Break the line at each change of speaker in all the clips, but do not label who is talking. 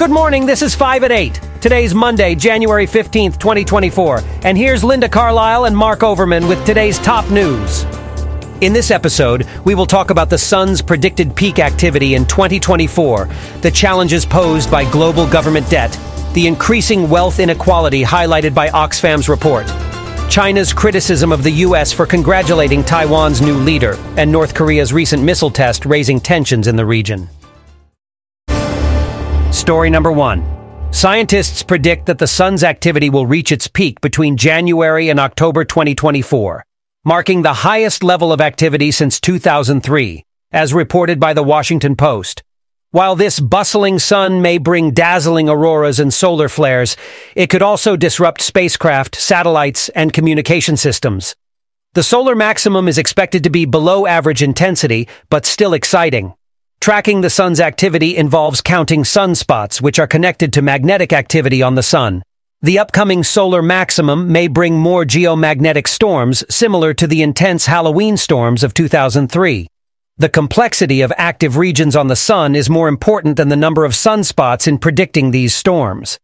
Good morning, this is 5 at 8. Today's Monday, January 15th, 2024. And here's Linda Carlisle and Mark Overman with today's top news. In this episode, we will talk about the sun's predicted peak activity in 2024, the challenges posed by global government debt, the increasing wealth inequality highlighted by Oxfam's report, China's criticism of the U.S. for congratulating Taiwan's new leader, and North Korea's recent missile test raising tensions in the region. Story number one. Scientists predict that the sun's activity will reach its peak between January and October 2024, marking the highest level of activity since 2003, as reported by the Washington Post. While this bustling sun may bring dazzling auroras and solar flares, it could also disrupt spacecraft, satellites, and communication systems. The solar maximum is expected to be below average intensity, but still exciting. Tracking the sun's activity involves counting sunspots, which are connected to magnetic activity on the sun. The upcoming solar maximum may bring more geomagnetic storms similar to the intense Halloween storms of 2003. The complexity of active regions on the sun is more important than the number of sunspots in predicting these storms.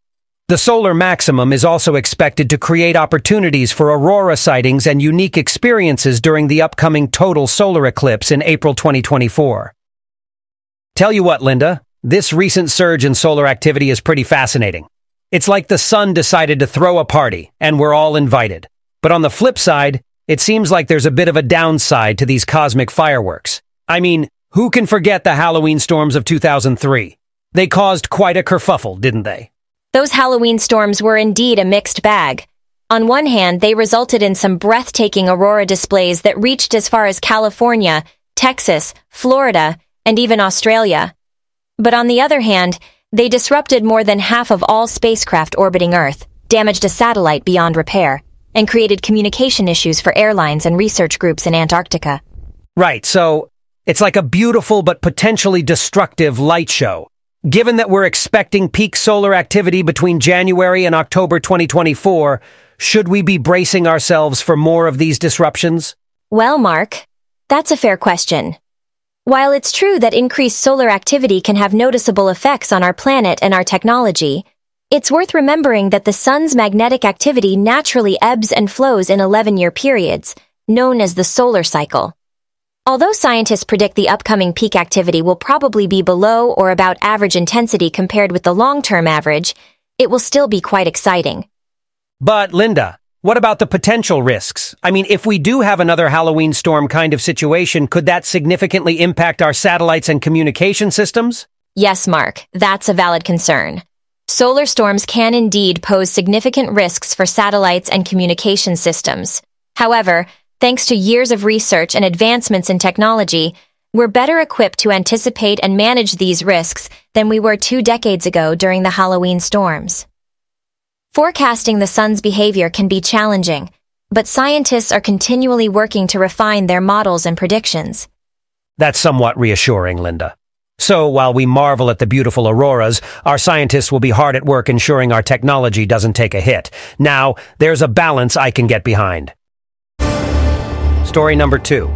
The solar maximum is also expected to create opportunities for aurora sightings and unique experiences during the upcoming total solar eclipse in April 2024. Tell you what, Linda, this recent surge in solar activity is pretty fascinating. It's like the sun decided to throw a party, and we're all invited. But on the flip side, it seems like there's a bit of a downside to these cosmic fireworks. I mean, who can forget the Halloween storms of 2003? They caused quite a kerfuffle, didn't they?
Those Halloween storms were indeed a mixed bag. On one hand, they resulted in some breathtaking aurora displays that reached as far as California, Texas, Florida, and even Australia. But on the other hand, they disrupted more than half of all spacecraft orbiting Earth, damaged a satellite beyond repair, and created communication issues for airlines and research groups in Antarctica.
Right, so it's like a beautiful but potentially destructive light show. Given that we're expecting peak solar activity between January and October 2024, should we be bracing ourselves for more of these disruptions?
Well, Mark, that's a fair question. While it's true that increased solar activity can have noticeable effects on our planet and our technology, it's worth remembering that the sun's magnetic activity naturally ebbs and flows in 11-year periods, known as the solar cycle. Although scientists predict the upcoming peak activity will probably be below or about average intensity compared with the long-term average, it will still be quite exciting.
But, Linda, what about the potential risks? I mean, if we do have another Halloween storm kind of situation, could that significantly impact our satellites and communication systems?
Yes, Mark, that's a valid concern. Solar storms can indeed pose significant risks for satellites and communication systems. However, Thanks to years of research and advancements in technology, we're better equipped to anticipate and manage these risks than we were two decades ago during the Halloween storms. Forecasting the sun's behavior can be challenging, but scientists are continually working to refine their models and predictions.
That's somewhat reassuring, Linda. So while we marvel at the beautiful auroras, our scientists will be hard at work ensuring our technology doesn't take a hit. Now, there's a balance I can get behind. Story number two.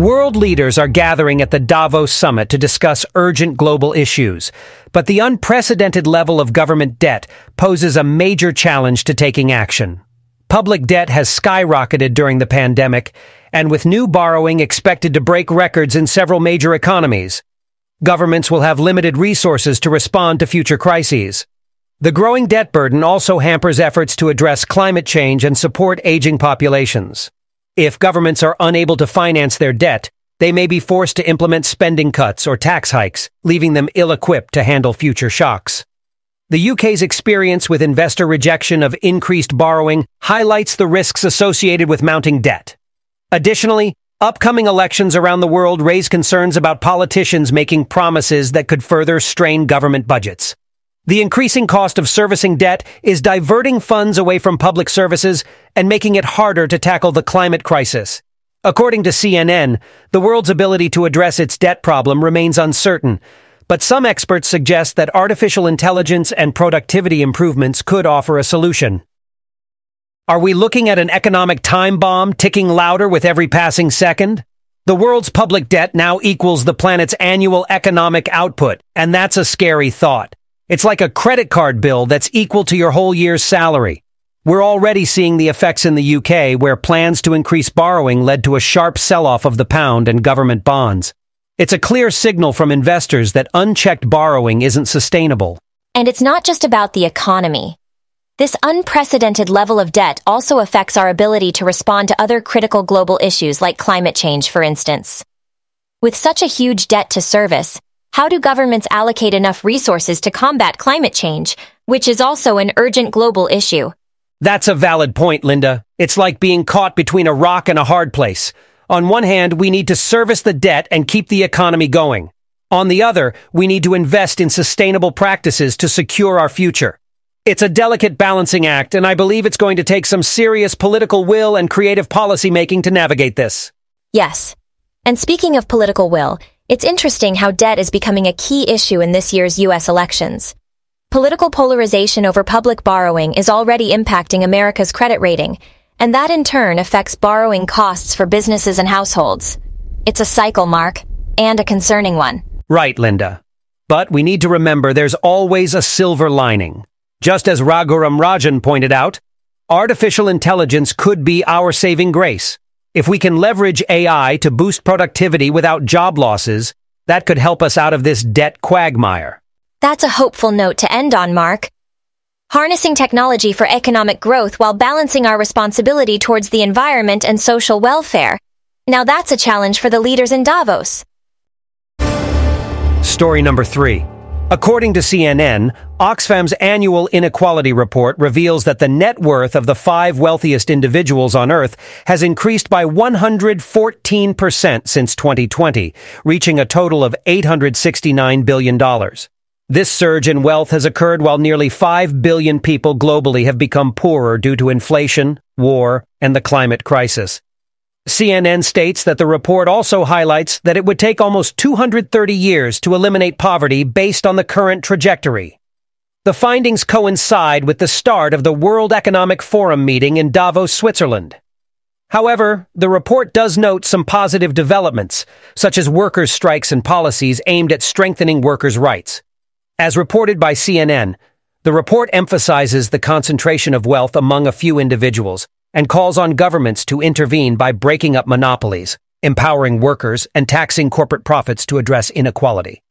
World leaders are gathering at the Davos summit to discuss urgent global issues, but the unprecedented level of government debt poses a major challenge to taking action. Public debt has skyrocketed during the pandemic, and with new borrowing expected to break records in several major economies, governments will have limited resources to respond to future crises. The growing debt burden also hampers efforts to address climate change and support aging populations. If governments are unable to finance their debt, they may be forced to implement spending cuts or tax hikes, leaving them ill-equipped to handle future shocks. The UK's experience with investor rejection of increased borrowing highlights the risks associated with mounting debt. Additionally, upcoming elections around the world raise concerns about politicians making promises that could further strain government budgets. The increasing cost of servicing debt is diverting funds away from public services and making it harder to tackle the climate crisis. According to CNN, the world's ability to address its debt problem remains uncertain, but some experts suggest that artificial intelligence and productivity improvements could offer a solution. Are we looking at an economic time bomb ticking louder with every passing second? The world's public debt now equals the planet's annual economic output, and that's a scary thought. It's like a credit card bill that's equal to your whole year's salary. We're already seeing the effects in the UK where plans to increase borrowing led to a sharp sell-off of the pound and government bonds. It's a clear signal from investors that unchecked borrowing isn't sustainable.
And it's not just about the economy. This unprecedented level of debt also affects our ability to respond to other critical global issues like climate change, for instance. With such a huge debt to service, how do governments allocate enough resources to combat climate change, which is also an urgent global issue?
That's a valid point, Linda. It's like being caught between a rock and a hard place. On one hand, we need to service the debt and keep the economy going. On the other, we need to invest in sustainable practices to secure our future. It's a delicate balancing act, and I believe it's going to take some serious political will and creative policymaking to navigate this.
Yes. And speaking of political will, it's interesting how debt is becoming a key issue in this year's U.S. elections. Political polarization over public borrowing is already impacting America's credit rating, and that in turn affects borrowing costs for businesses and households. It's a cycle, Mark, and a concerning one.
Right, Linda. But we need to remember there's always a silver lining. Just as Raghuram Rajan pointed out, artificial intelligence could be our saving grace. If we can leverage AI to boost productivity without job losses, that could help us out of this debt quagmire.
That's a hopeful note to end on, Mark. Harnessing technology for economic growth while balancing our responsibility towards the environment and social welfare. Now that's a challenge for the leaders in Davos.
Story number three. According to CNN, Oxfam's annual inequality report reveals that the net worth of the five wealthiest individuals on Earth has increased by 114% since 2020, reaching a total of $869 billion. This surge in wealth has occurred while nearly 5 billion people globally have become poorer due to inflation, war, and the climate crisis. CNN states that the report also highlights that it would take almost 230 years to eliminate poverty based on the current trajectory. The findings coincide with the start of the World Economic Forum meeting in Davos, Switzerland. However, the report does note some positive developments, such as workers' strikes and policies aimed at strengthening workers' rights. As reported by CNN, the report emphasizes the concentration of wealth among a few individuals and calls on governments to intervene by breaking up monopolies, empowering workers, and taxing corporate profits to address inequality.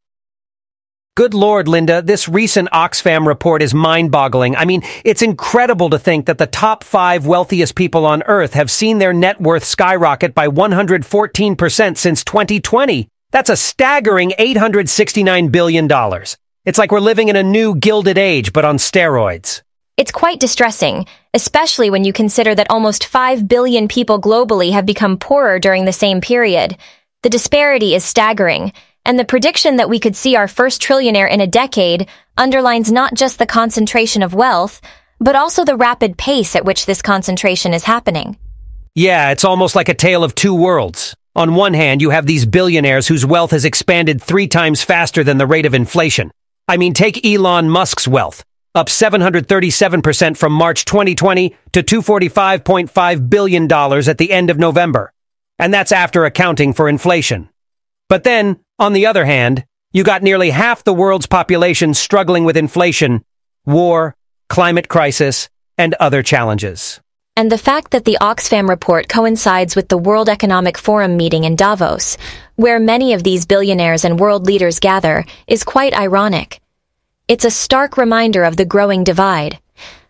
Good Lord, Linda, this recent Oxfam report is mind-boggling. I mean, it's incredible to think that the top five wealthiest people on Earth have seen their net worth skyrocket by 114% since 2020. That's a staggering $869 billion. It's like we're living in a new gilded age, but on steroids.
It's quite distressing, especially when you consider that almost 5 billion people globally have become poorer during the same period. The disparity is staggering, and the prediction that we could see our first trillionaire in a decade underlines not just the concentration of wealth, but also the rapid pace at which this concentration is happening.
Yeah, it's almost like a tale of two worlds. On one hand, you have these billionaires whose wealth has expanded three times faster than the rate of inflation. I mean, take Elon Musk's wealth, up 737% from March 2020 to $245.5 billion at the end of November. And that's after accounting for inflation. But then, on the other hand, you got nearly half the world's population struggling with inflation, war, climate crisis, and other challenges.
And the fact that the Oxfam report coincides with the World Economic Forum meeting in Davos, where many of these billionaires and world leaders gather, is quite ironic. It's a stark reminder of the growing divide.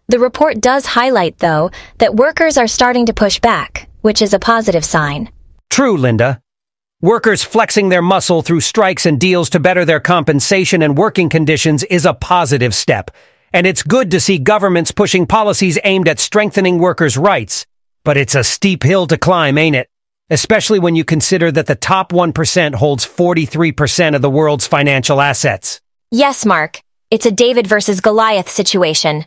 The report does highlight, though, that workers are starting to push back, which is a positive sign.
True, Linda. Workers flexing their muscle through strikes and deals to better their compensation and working conditions is a positive step, and it's good to see governments pushing policies aimed at strengthening workers' rights. But it's a steep hill to climb, ain't it? Especially when you consider that the top 1% holds 43% of the world's financial assets.
Yes, Mark. It's a David versus Goliath situation.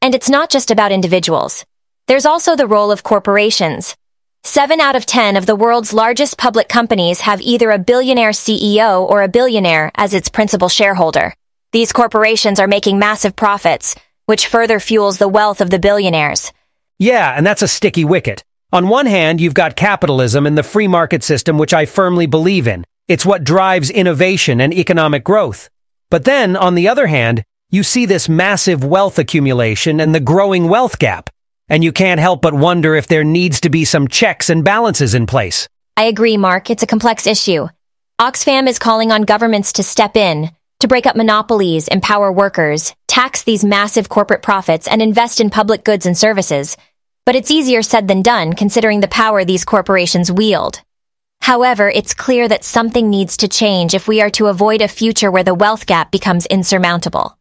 And it's not just about individuals. There's also the role of corporations. Seven out of ten of the world's largest public companies have either a billionaire CEO or a billionaire as its principal shareholder. These corporations are making massive profits, which further fuels the wealth of the billionaires.
Yeah, and that's a sticky wicket. On one hand, you've got capitalism and the free market system, which I firmly believe in. It's what drives innovation and economic growth. But then, on the other hand, You see this massive wealth accumulation and the growing wealth gap, and you can't help but wonder if there needs to be some checks and balances in place.
I agree, Mark. It's a complex issue. Oxfam is calling on governments to step in, to break up monopolies, empower workers, tax these massive corporate profits, and invest in public goods and services. But it's easier said than done considering the power these corporations wield. However, it's clear that something needs to change if we are to avoid a future where the wealth gap becomes insurmountable.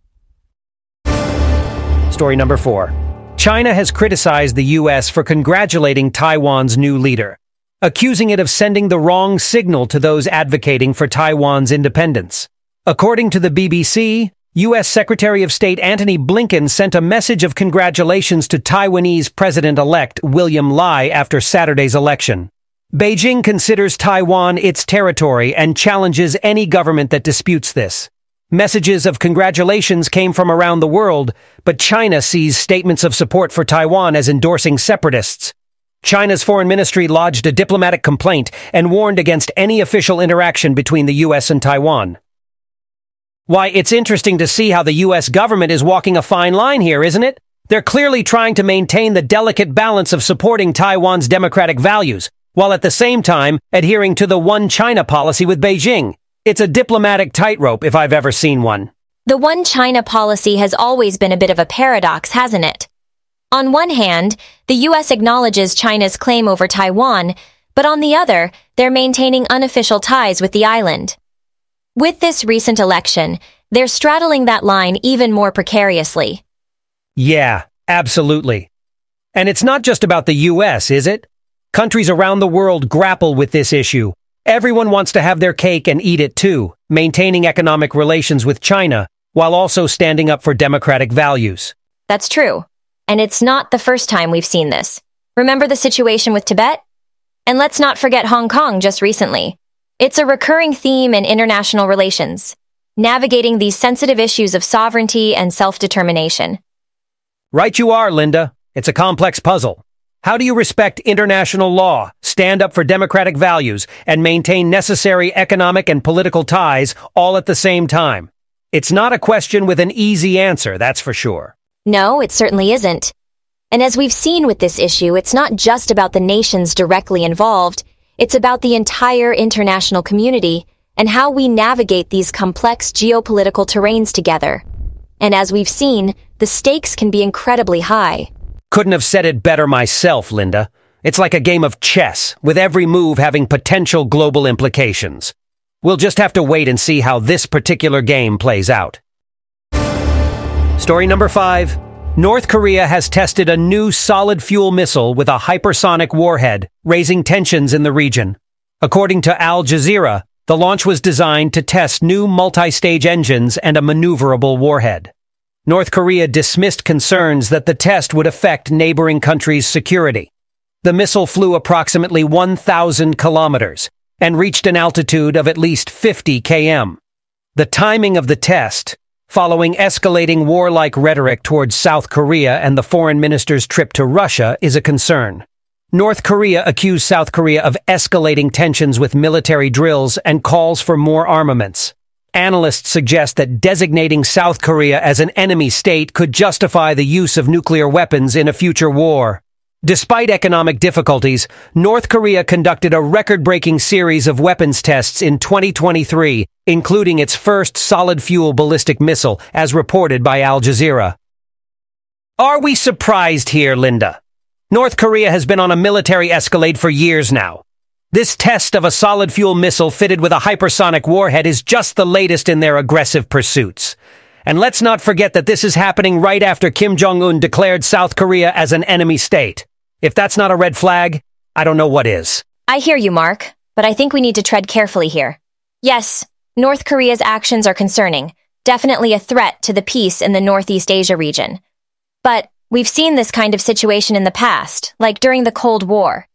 Story number four. China has criticized the U.S. for congratulating Taiwan's new leader, accusing it of sending the wrong signal to those advocating for Taiwan's independence. According to the BBC, U.S. Secretary of State Antony Blinken sent a message of congratulations to Taiwanese President-elect William Lai after Saturday's election. Beijing considers Taiwan its territory and challenges any government that disputes this. Messages of congratulations came from around the world, but China sees statements of support for Taiwan as endorsing separatists. China's foreign ministry lodged a diplomatic complaint and warned against any official interaction between the U.S. and Taiwan. Why, it's interesting to see how the U.S. government is walking a fine line here, isn't it? They're clearly trying to maintain the delicate balance of supporting Taiwan's democratic values, while at the same time adhering to the one China policy with Beijing. It's a diplomatic tightrope if I've ever seen one.
The one China policy has always been a bit of a paradox, hasn't it? On one hand, the U.S. acknowledges China's claim over Taiwan, but on the other, they're maintaining unofficial ties with the island. With this recent election, they're straddling that line even more precariously.
Yeah, absolutely. And it's not just about the U.S., is it? Countries around the world grapple with this issue. Everyone wants to have their cake and eat it too, maintaining economic relations with China, while also standing up for democratic values.
That's true. And it's not the first time we've seen this. Remember the situation with Tibet? And let's not forget Hong Kong just recently. It's a recurring theme in international relations, navigating these sensitive issues of sovereignty and self-determination.
Right you are, Linda. It's a complex puzzle. How do you respect international law, stand up for democratic values, and maintain necessary economic and political ties all at the same time? It's not a question with an easy answer, that's for sure.
No, it certainly isn't. And as we've seen with this issue, it's not just about the nations directly involved, it's about the entire international community and how we navigate these complex geopolitical terrains together. And as we've seen, the stakes can be incredibly high.
Couldn't have said it better myself, Linda. It's like a game of chess, with every move having potential global implications. We'll just have to wait and see how this particular game plays out. Story number five. North Korea has tested a new solid fuel missile with a hypersonic warhead, raising tensions in the region. According to Al Jazeera, the launch was designed to test new multi-stage engines and a maneuverable warhead. North Korea dismissed concerns that the test would affect neighboring countries' security. The missile flew approximately 1,000 kilometers and reached an altitude of at least 50 km. The timing of the test, following escalating warlike rhetoric towards South Korea and the foreign minister's trip to Russia, is a concern. North Korea accused South Korea of escalating tensions with military drills and calls for more armaments. Analysts suggest that designating South Korea as an enemy state could justify the use of nuclear weapons in a future war. Despite economic difficulties, North Korea conducted a record-breaking series of weapons tests in 2023, including its first solid-fuel ballistic missile, as reported by Al Jazeera. Are we surprised here, Linda? North Korea has been on a military escalade for years now. This test of a solid fuel missile fitted with a hypersonic warhead is just the latest in their aggressive pursuits. And let's not forget that this is happening right after Kim Jong-un declared South Korea as an enemy state. If that's not a red flag, I don't know what is.
I hear you, Mark, but I think we need to tread carefully here. Yes, North Korea's actions are concerning, definitely a threat to the peace in the Northeast Asia region. But we've seen this kind of situation in the past, like during the Cold War.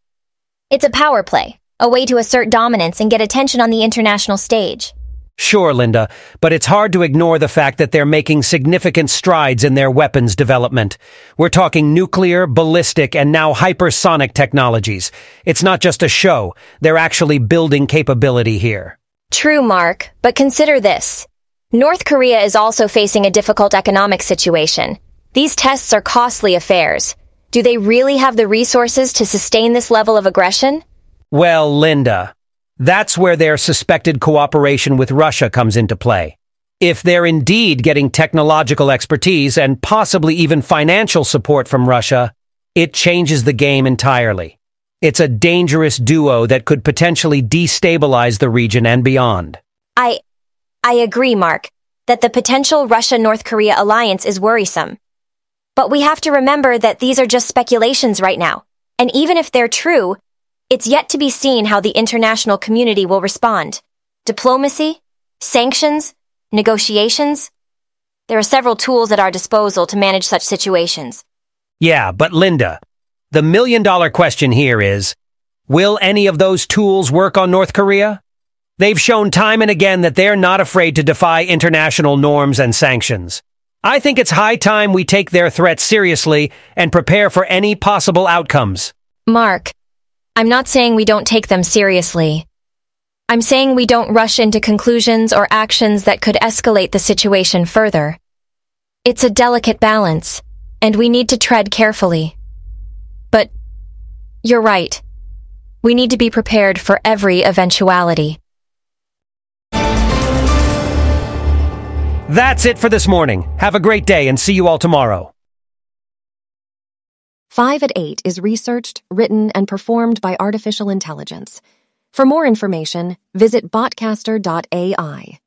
It's a power play, a way to assert dominance and get attention on the international stage.
Sure, Linda, but it's hard to ignore the fact that they're making significant strides in their weapons development. We're talking nuclear, ballistic, and now hypersonic technologies. It's not just a show. They're actually building capability here.
True, Mark, but consider this. North Korea is also facing a difficult economic situation. These tests are costly affairs. Do they really have the resources to sustain this level of aggression?
Well, Linda, that's where their suspected cooperation with Russia comes into play. If they're indeed getting technological expertise and possibly even financial support from Russia, it changes the game entirely. It's a dangerous duo that could potentially destabilize the region and beyond.
I, I agree, Mark, that the potential Russia-North Korea alliance is worrisome. But we have to remember that these are just speculations right now. And even if they're true, it's yet to be seen how the international community will respond. Diplomacy? Sanctions? Negotiations? There are several tools at our disposal to manage such situations.
Yeah, but Linda, the million dollar question here is, will any of those tools work on North Korea? They've shown time and again that they're not afraid to defy international norms and sanctions. I think it's high time we take their threats seriously and prepare for any possible outcomes.
Mark, I'm not saying we don't take them seriously. I'm saying we don't rush into conclusions or actions that could escalate the situation further. It's a delicate balance, and we need to tread carefully. But you're right. We need to be prepared for every eventuality.
That's it for this morning. Have a great day and see you all tomorrow.
5 at 8 is researched, written, and performed by artificial intelligence. For more information, visit botcaster.ai.